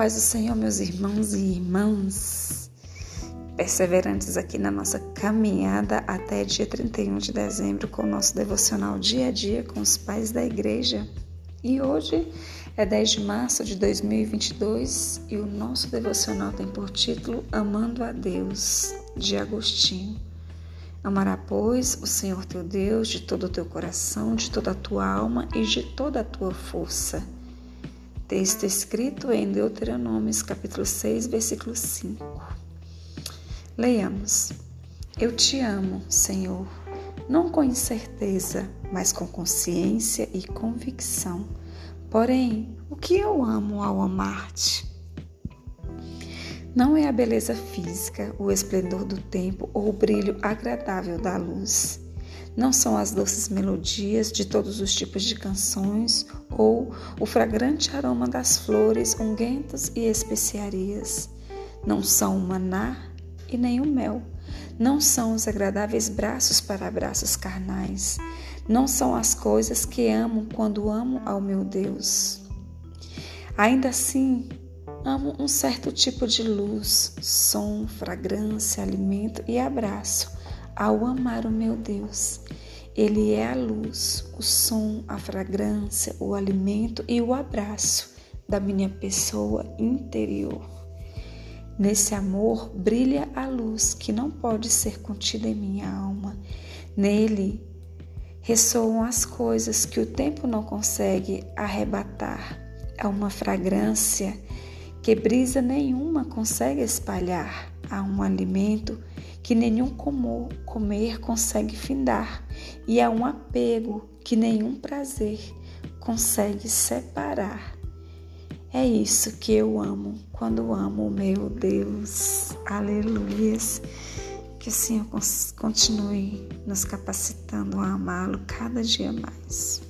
paz do Senhor, meus irmãos e irmãs, perseverantes aqui na nossa caminhada até dia 31 de dezembro com o nosso devocional dia a dia com os pais da igreja. E hoje é 10 de março de 2022 e o nosso devocional tem por título Amando a Deus, de Agostinho. Amará, pois, o Senhor teu Deus de todo o teu coração, de toda a tua alma e de toda a tua força Texto escrito em Deuteronômios, capítulo 6, versículo 5. Leiamos. Eu te amo, Senhor, não com incerteza, mas com consciência e convicção. Porém, o que eu amo ao amar-te? Não é a beleza física, o esplendor do tempo ou o brilho agradável da luz não são as doces melodias de todos os tipos de canções ou o fragrante aroma das flores unguentas e especiarias. Não são o maná e nem o mel. Não são os agradáveis braços para abraços carnais. Não são as coisas que amo quando amo ao meu Deus. Ainda assim, amo um certo tipo de luz, som, fragrância, alimento e abraço ao amar o meu Deus. Ele é a luz, o som, a fragrância, o alimento e o abraço da minha pessoa interior. Nesse amor brilha a luz que não pode ser contida em minha alma. Nele ressoam as coisas que o tempo não consegue arrebatar. Há uma fragrância que brisa nenhuma consegue espalhar. Há um alimento que nenhum comer consegue findar, e há um apego que nenhum prazer consegue separar. É isso que eu amo quando amo o meu Deus. Aleluias. Que o Senhor continue nos capacitando a amá-lo cada dia mais.